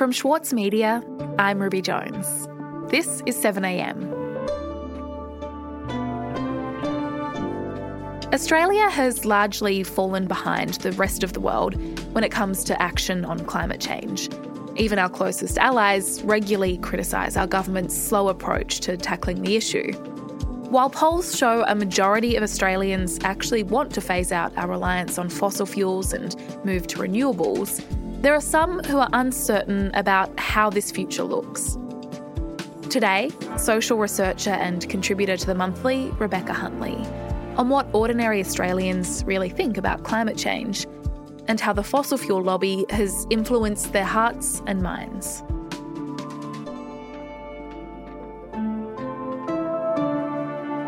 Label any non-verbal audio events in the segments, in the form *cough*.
From Schwartz Media, I'm Ruby Jones. This is 7am. Australia has largely fallen behind the rest of the world when it comes to action on climate change. Even our closest allies regularly criticise our government's slow approach to tackling the issue. While polls show a majority of Australians actually want to phase out our reliance on fossil fuels and move to renewables, there are some who are uncertain about how this future looks. Today, social researcher and contributor to the monthly, Rebecca Huntley, on what ordinary Australians really think about climate change and how the fossil fuel lobby has influenced their hearts and minds.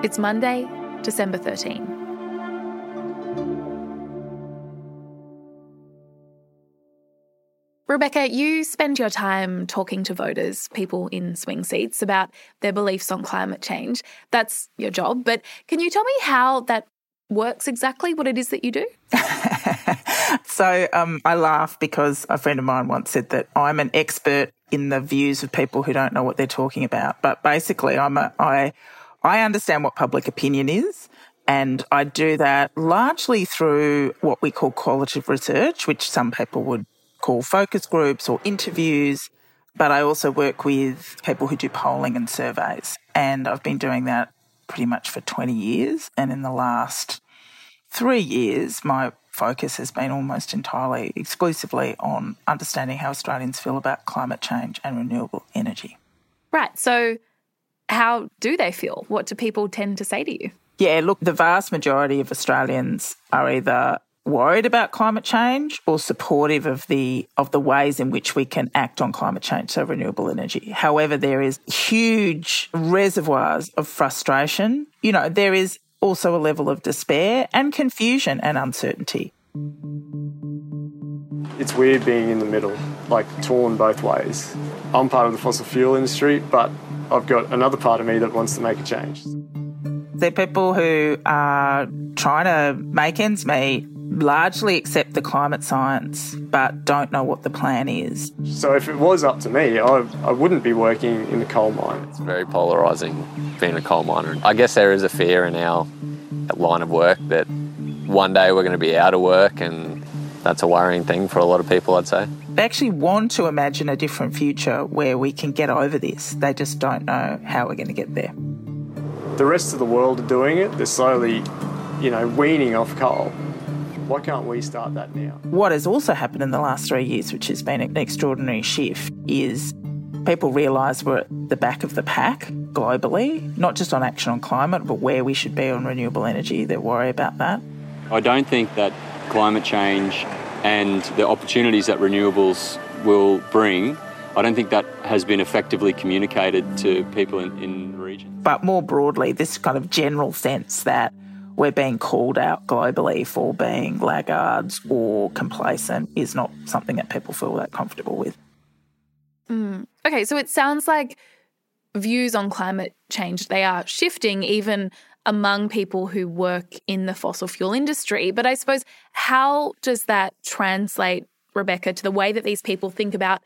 It's Monday, December 13. Rebecca, you spend your time talking to voters, people in swing seats, about their beliefs on climate change. That's your job. But can you tell me how that works exactly, what it is that you do? *laughs* so um, I laugh because a friend of mine once said that I'm an expert in the views of people who don't know what they're talking about. But basically, I'm a, I, I understand what public opinion is. And I do that largely through what we call qualitative research, which some people would call focus groups or interviews, but I also work with people who do polling and surveys. And I've been doing that pretty much for 20 years. And in the last three years, my focus has been almost entirely, exclusively on understanding how Australians feel about climate change and renewable energy. Right. So, how do they feel? What do people tend to say to you? Yeah, look, the vast majority of Australians are either worried about climate change or supportive of the of the ways in which we can act on climate change so renewable energy. However there is huge reservoirs of frustration. You know there is also a level of despair and confusion and uncertainty. It's weird being in the middle like torn both ways. I'm part of the fossil fuel industry but i've got another part of me that wants to make a change. They're people who are trying to make ends meet largely accept the climate science but don't know what the plan is. So if it was up to me, I, I wouldn't be working in the coal mine. It's very polarising being a coal miner. I guess there is a fear in our line of work that one day we're going to be out of work and that's a worrying thing for a lot of people, I'd say. They actually want to imagine a different future where we can get over this. They just don't know how we're going to get there. The rest of the world are doing it. They're slowly, you know, weaning off coal. Why can't we start that now? What has also happened in the last three years, which has been an extraordinary shift, is people realise we're at the back of the pack globally, not just on action on climate, but where we should be on renewable energy. They worry about that. I don't think that climate change and the opportunities that renewables will bring, I don't think that has been effectively communicated to people in, in the region. But more broadly, this kind of general sense that we're being called out globally for being laggards or complacent is not something that people feel that comfortable with. Mm. Okay, so it sounds like views on climate change they are shifting even among people who work in the fossil fuel industry. But I suppose how does that translate, Rebecca, to the way that these people think about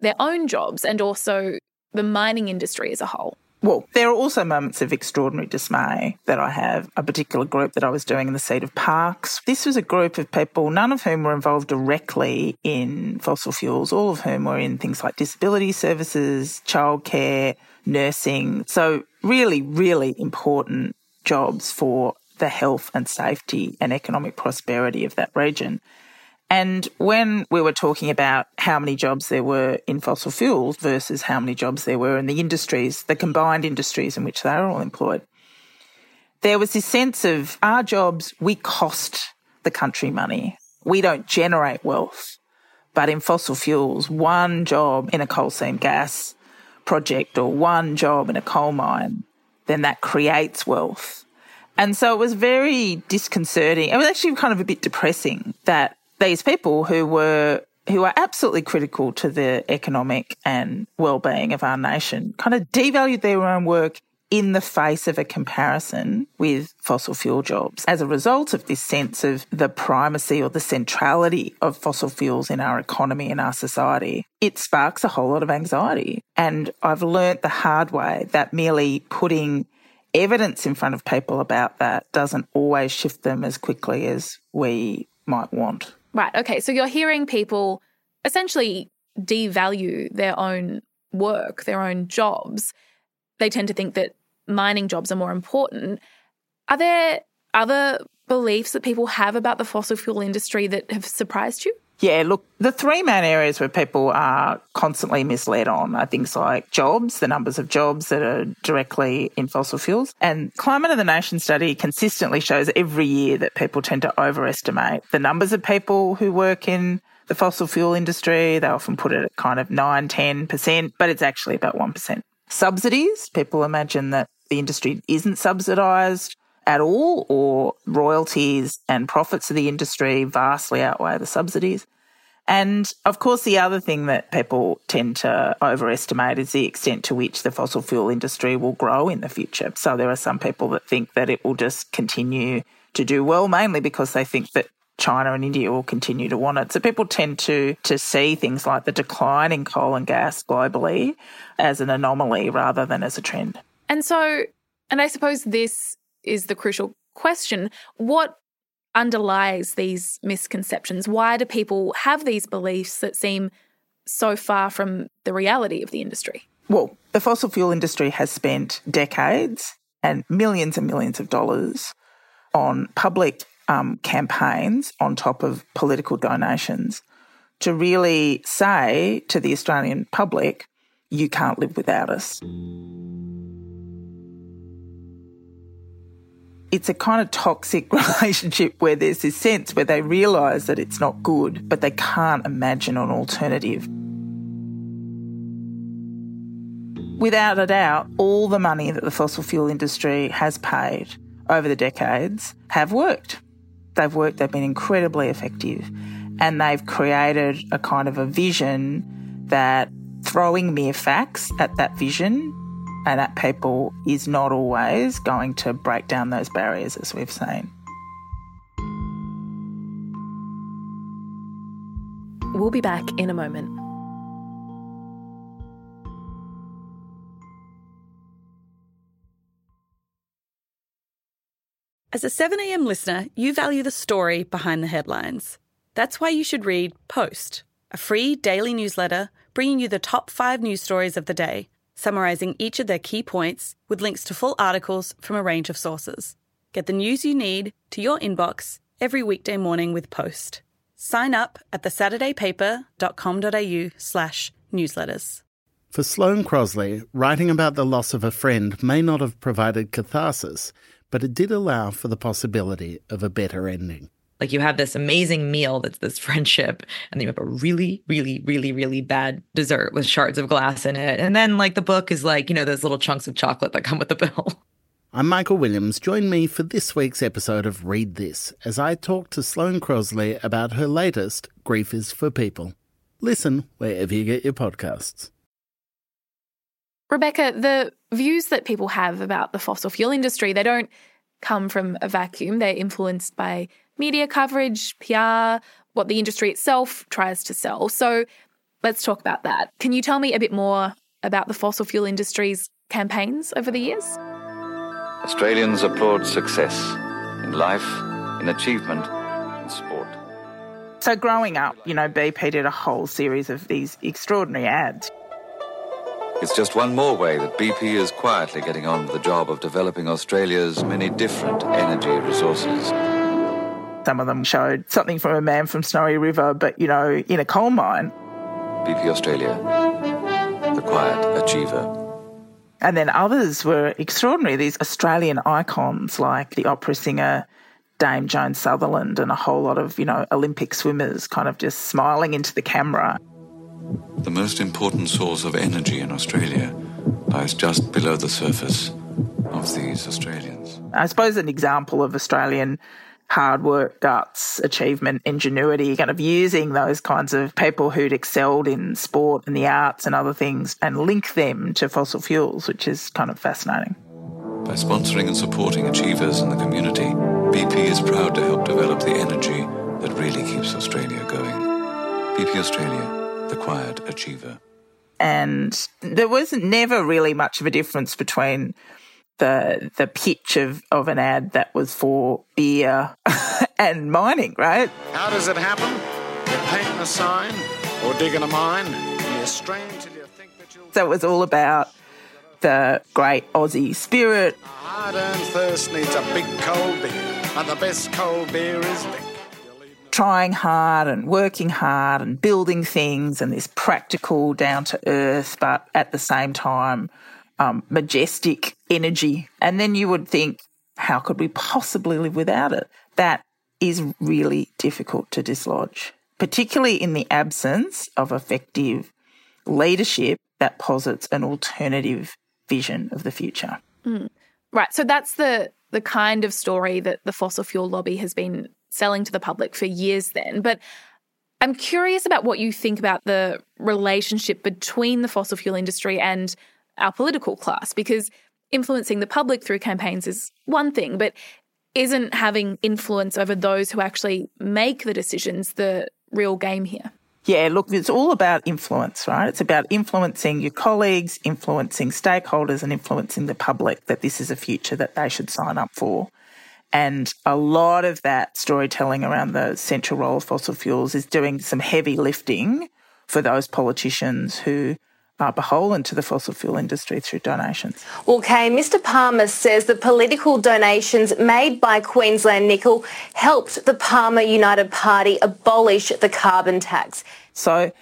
their own jobs and also the mining industry as a whole? Well, there are also moments of extraordinary dismay that I have. A particular group that I was doing in the seat of Parkes. This was a group of people, none of whom were involved directly in fossil fuels, all of whom were in things like disability services, childcare, nursing. So, really, really important jobs for the health and safety and economic prosperity of that region. And when we were talking about how many jobs there were in fossil fuels versus how many jobs there were in the industries, the combined industries in which they are all employed, there was this sense of our jobs, we cost the country money. We don't generate wealth. But in fossil fuels, one job in a coal seam gas project or one job in a coal mine, then that creates wealth. And so it was very disconcerting. It was actually kind of a bit depressing that these people who were who are absolutely critical to the economic and well-being of our nation kind of devalued their own work in the face of a comparison with fossil fuel jobs. As a result of this sense of the primacy or the centrality of fossil fuels in our economy and our society, it sparks a whole lot of anxiety. And I've learnt the hard way that merely putting evidence in front of people about that doesn't always shift them as quickly as we might want. Right. Okay. So you're hearing people essentially devalue their own work, their own jobs. They tend to think that mining jobs are more important. Are there other beliefs that people have about the fossil fuel industry that have surprised you? Yeah, look, the three main areas where people are constantly misled on are things like jobs, the numbers of jobs that are directly in fossil fuels. And Climate of the Nation study consistently shows every year that people tend to overestimate the numbers of people who work in the fossil fuel industry. They often put it at kind of 9, 10%, but it's actually about 1%. Subsidies, people imagine that the industry isn't subsidised at all, or royalties and profits of the industry vastly outweigh the subsidies. And of course, the other thing that people tend to overestimate is the extent to which the fossil fuel industry will grow in the future. So there are some people that think that it will just continue to do well, mainly because they think that China and India will continue to want it. So people tend to to see things like the decline in coal and gas globally as an anomaly rather than as a trend. And so, and I suppose this is the crucial question. What underlies these misconceptions? Why do people have these beliefs that seem so far from the reality of the industry? Well, the fossil fuel industry has spent decades and millions and millions of dollars on public um, campaigns on top of political donations to really say to the Australian public, you can't live without us. It's a kind of toxic *laughs* relationship where there's this sense where they realise that it's not good, but they can't imagine an alternative. Without a doubt, all the money that the fossil fuel industry has paid over the decades have worked. They've worked, they've been incredibly effective, and they've created a kind of a vision that throwing mere facts at that vision and at people is not always going to break down those barriers as we've seen. We'll be back in a moment. As a 7am listener, you value the story behind the headlines. That's why you should read Post, a free daily newsletter bringing you the top five news stories of the day summarising each of their key points with links to full articles from a range of sources. Get the news you need to your inbox every weekday morning with Post. Sign up at thesaturdaypaper.com.au slash newsletters. For Sloane Crosley, writing about the loss of a friend may not have provided catharsis, but it did allow for the possibility of a better ending. Like you have this amazing meal that's this *laughs* friendship, and then you have a really, really, really, really bad dessert with shards of glass in it. And then like the book is like, you know, those little chunks of chocolate that come with the bill. *laughs* I'm Michael Williams. Join me for this week's episode of Read This as I talk to Sloane Crosley about her latest, Grief is for People. Listen wherever you get your podcasts. Rebecca, the views that people have about the fossil fuel industry, they don't come from a vacuum. They're influenced by media coverage, PR, what the industry itself tries to sell. So let's talk about that. Can you tell me a bit more about the fossil fuel industry's campaigns over the years? Australians applaud success in life, in achievement, in sport. So, growing up, you know, BP did a whole series of these extraordinary ads. It's just one more way that BP is quietly getting on with the job of developing Australia's many different energy resources. Some of them showed something from a man from Snowy River, but, you know, in a coal mine. BP Australia, the quiet achiever. And then others were extraordinary. These Australian icons like the opera singer Dame Joan Sutherland and a whole lot of, you know, Olympic swimmers kind of just smiling into the camera. The most important source of energy in Australia lies just below the surface of these Australians. I suppose an example of Australian hard work, guts, achievement, ingenuity, kind of using those kinds of people who'd excelled in sport and the arts and other things and link them to fossil fuels, which is kind of fascinating. By sponsoring and supporting achievers in the community, BP is proud to help develop the energy that really keeps Australia going. BP Australia, the quiet achiever. And there was never really much of a difference between the the pitch of, of an ad that was for beer *laughs* and mining, right? How does it happen? You're painting a sign or digging a mine, and you strain till you think that you'll. So it was all about the great Aussie spirit. Hard earned thirst needs a big cold beer, and the best cold beer is Vic. trying hard and working hard and building things and this practical, down to earth, but at the same time, um, majestic energy. And then you would think, how could we possibly live without it? That is really difficult to dislodge, particularly in the absence of effective leadership that posits an alternative vision of the future. Mm. Right. So that's the the kind of story that the fossil fuel lobby has been selling to the public for years then. But I'm curious about what you think about the relationship between the fossil fuel industry and our political class, because influencing the public through campaigns is one thing, but isn't having influence over those who actually make the decisions the real game here? Yeah, look, it's all about influence, right? It's about influencing your colleagues, influencing stakeholders, and influencing the public that this is a future that they should sign up for. And a lot of that storytelling around the central role of fossil fuels is doing some heavy lifting for those politicians who are beholden to the fossil fuel industry through donations. Okay, Mr Palmer says the political donations made by Queensland Nickel helped the Palmer United Party abolish the carbon tax. So,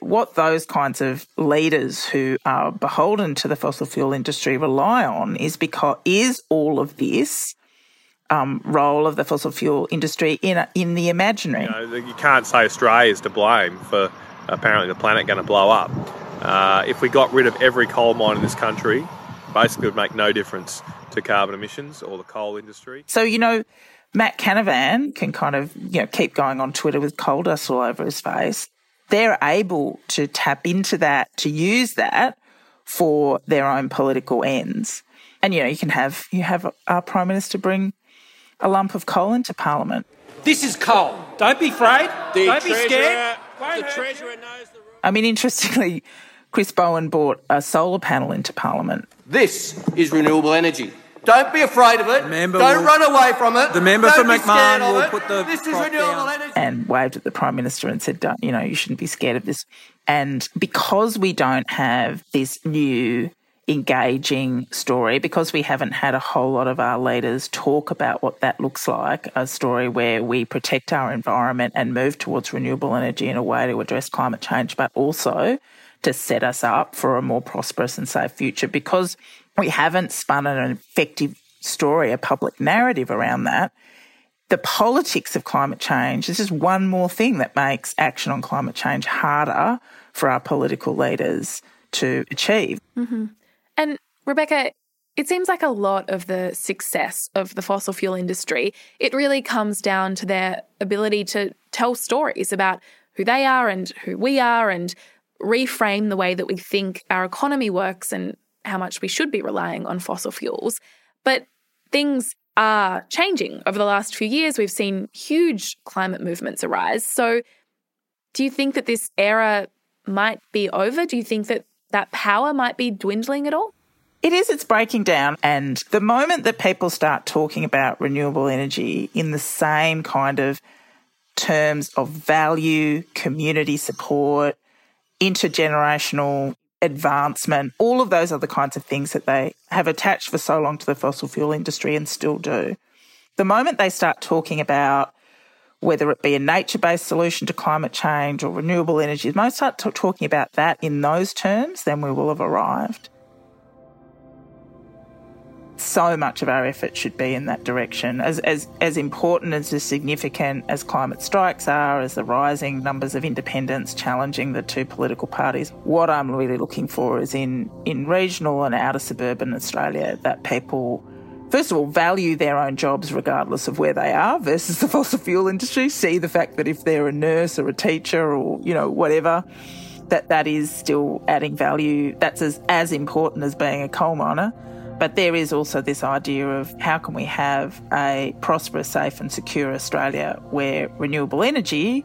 what those kinds of leaders who are beholden to the fossil fuel industry rely on is because is all of this um, role of the fossil fuel industry in a, in the imaginary. You, know, you can't say Australia is to blame for apparently the planet going to blow up. Uh, if we got rid of every coal mine in this country, basically would make no difference to carbon emissions or the coal industry. So, you know, Matt Canavan can kind of, you know, keep going on Twitter with coal dust all over his face. They're able to tap into that, to use that for their own political ends. And, you know, you can have, you have our Prime Minister bring a lump of coal into Parliament. This is coal. Don't be afraid. The Don't be scared. The treasurer knows the I mean, interestingly, Chris Bowen brought a solar panel into Parliament. This is renewable energy. Don't be afraid of it. member Don't will- run away from it. the member Don't for be McMahon will it. put the This is renewable down. energy. and waved at the Prime Minister and said, "Don't- you know, you shouldn't be scared of this. And because we don't have this new engaging story, because we haven't had a whole lot of our leaders talk about what that looks like, a story where we protect our environment and move towards renewable energy in a way to address climate change, but also to set us up for a more prosperous and safe future, because we haven't spun an effective story, a public narrative around that the politics of climate change is just one more thing that makes action on climate change harder for our political leaders to achieve. Mm-hmm. And Rebecca, it seems like a lot of the success of the fossil fuel industry, it really comes down to their ability to tell stories about who they are and who we are and reframe the way that we think our economy works and how much we should be relying on fossil fuels. But things are changing. Over the last few years, we've seen huge climate movements arise. So, do you think that this era might be over? Do you think that that power might be dwindling at all? It is, it's breaking down. And the moment that people start talking about renewable energy in the same kind of terms of value, community support, intergenerational advancement, all of those other kinds of things that they have attached for so long to the fossil fuel industry and still do. The moment they start talking about whether it be a nature based solution to climate change or renewable energy, the moment they start t- talking about that in those terms, then we will have arrived. So much of our effort should be in that direction. As, as, as important and as significant as climate strikes are, as the rising numbers of independents challenging the two political parties, what I'm really looking for is in, in regional and outer suburban Australia that people first of all, value their own jobs regardless of where they are versus *laughs* the fossil fuel industry. See the fact that if they're a nurse or a teacher or, you know, whatever, that that is still adding value. That's as, as important as being a coal miner. But there is also this idea of how can we have a prosperous, safe, and secure Australia where renewable energy,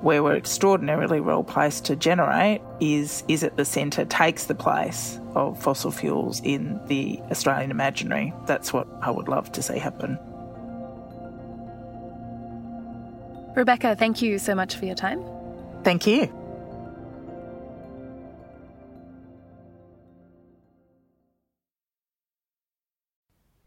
where we're extraordinarily well placed to generate, is, is at the centre, takes the place of fossil fuels in the Australian imaginary. That's what I would love to see happen. Rebecca, thank you so much for your time. Thank you.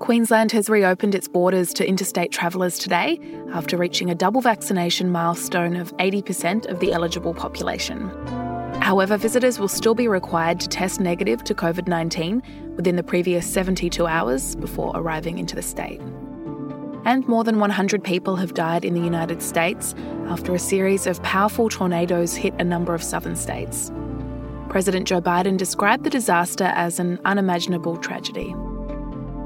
Queensland has reopened its borders to interstate travellers today after reaching a double vaccination milestone of 80% of the eligible population. However, visitors will still be required to test negative to COVID 19 within the previous 72 hours before arriving into the state. And more than 100 people have died in the United States after a series of powerful tornadoes hit a number of southern states. President Joe Biden described the disaster as an unimaginable tragedy.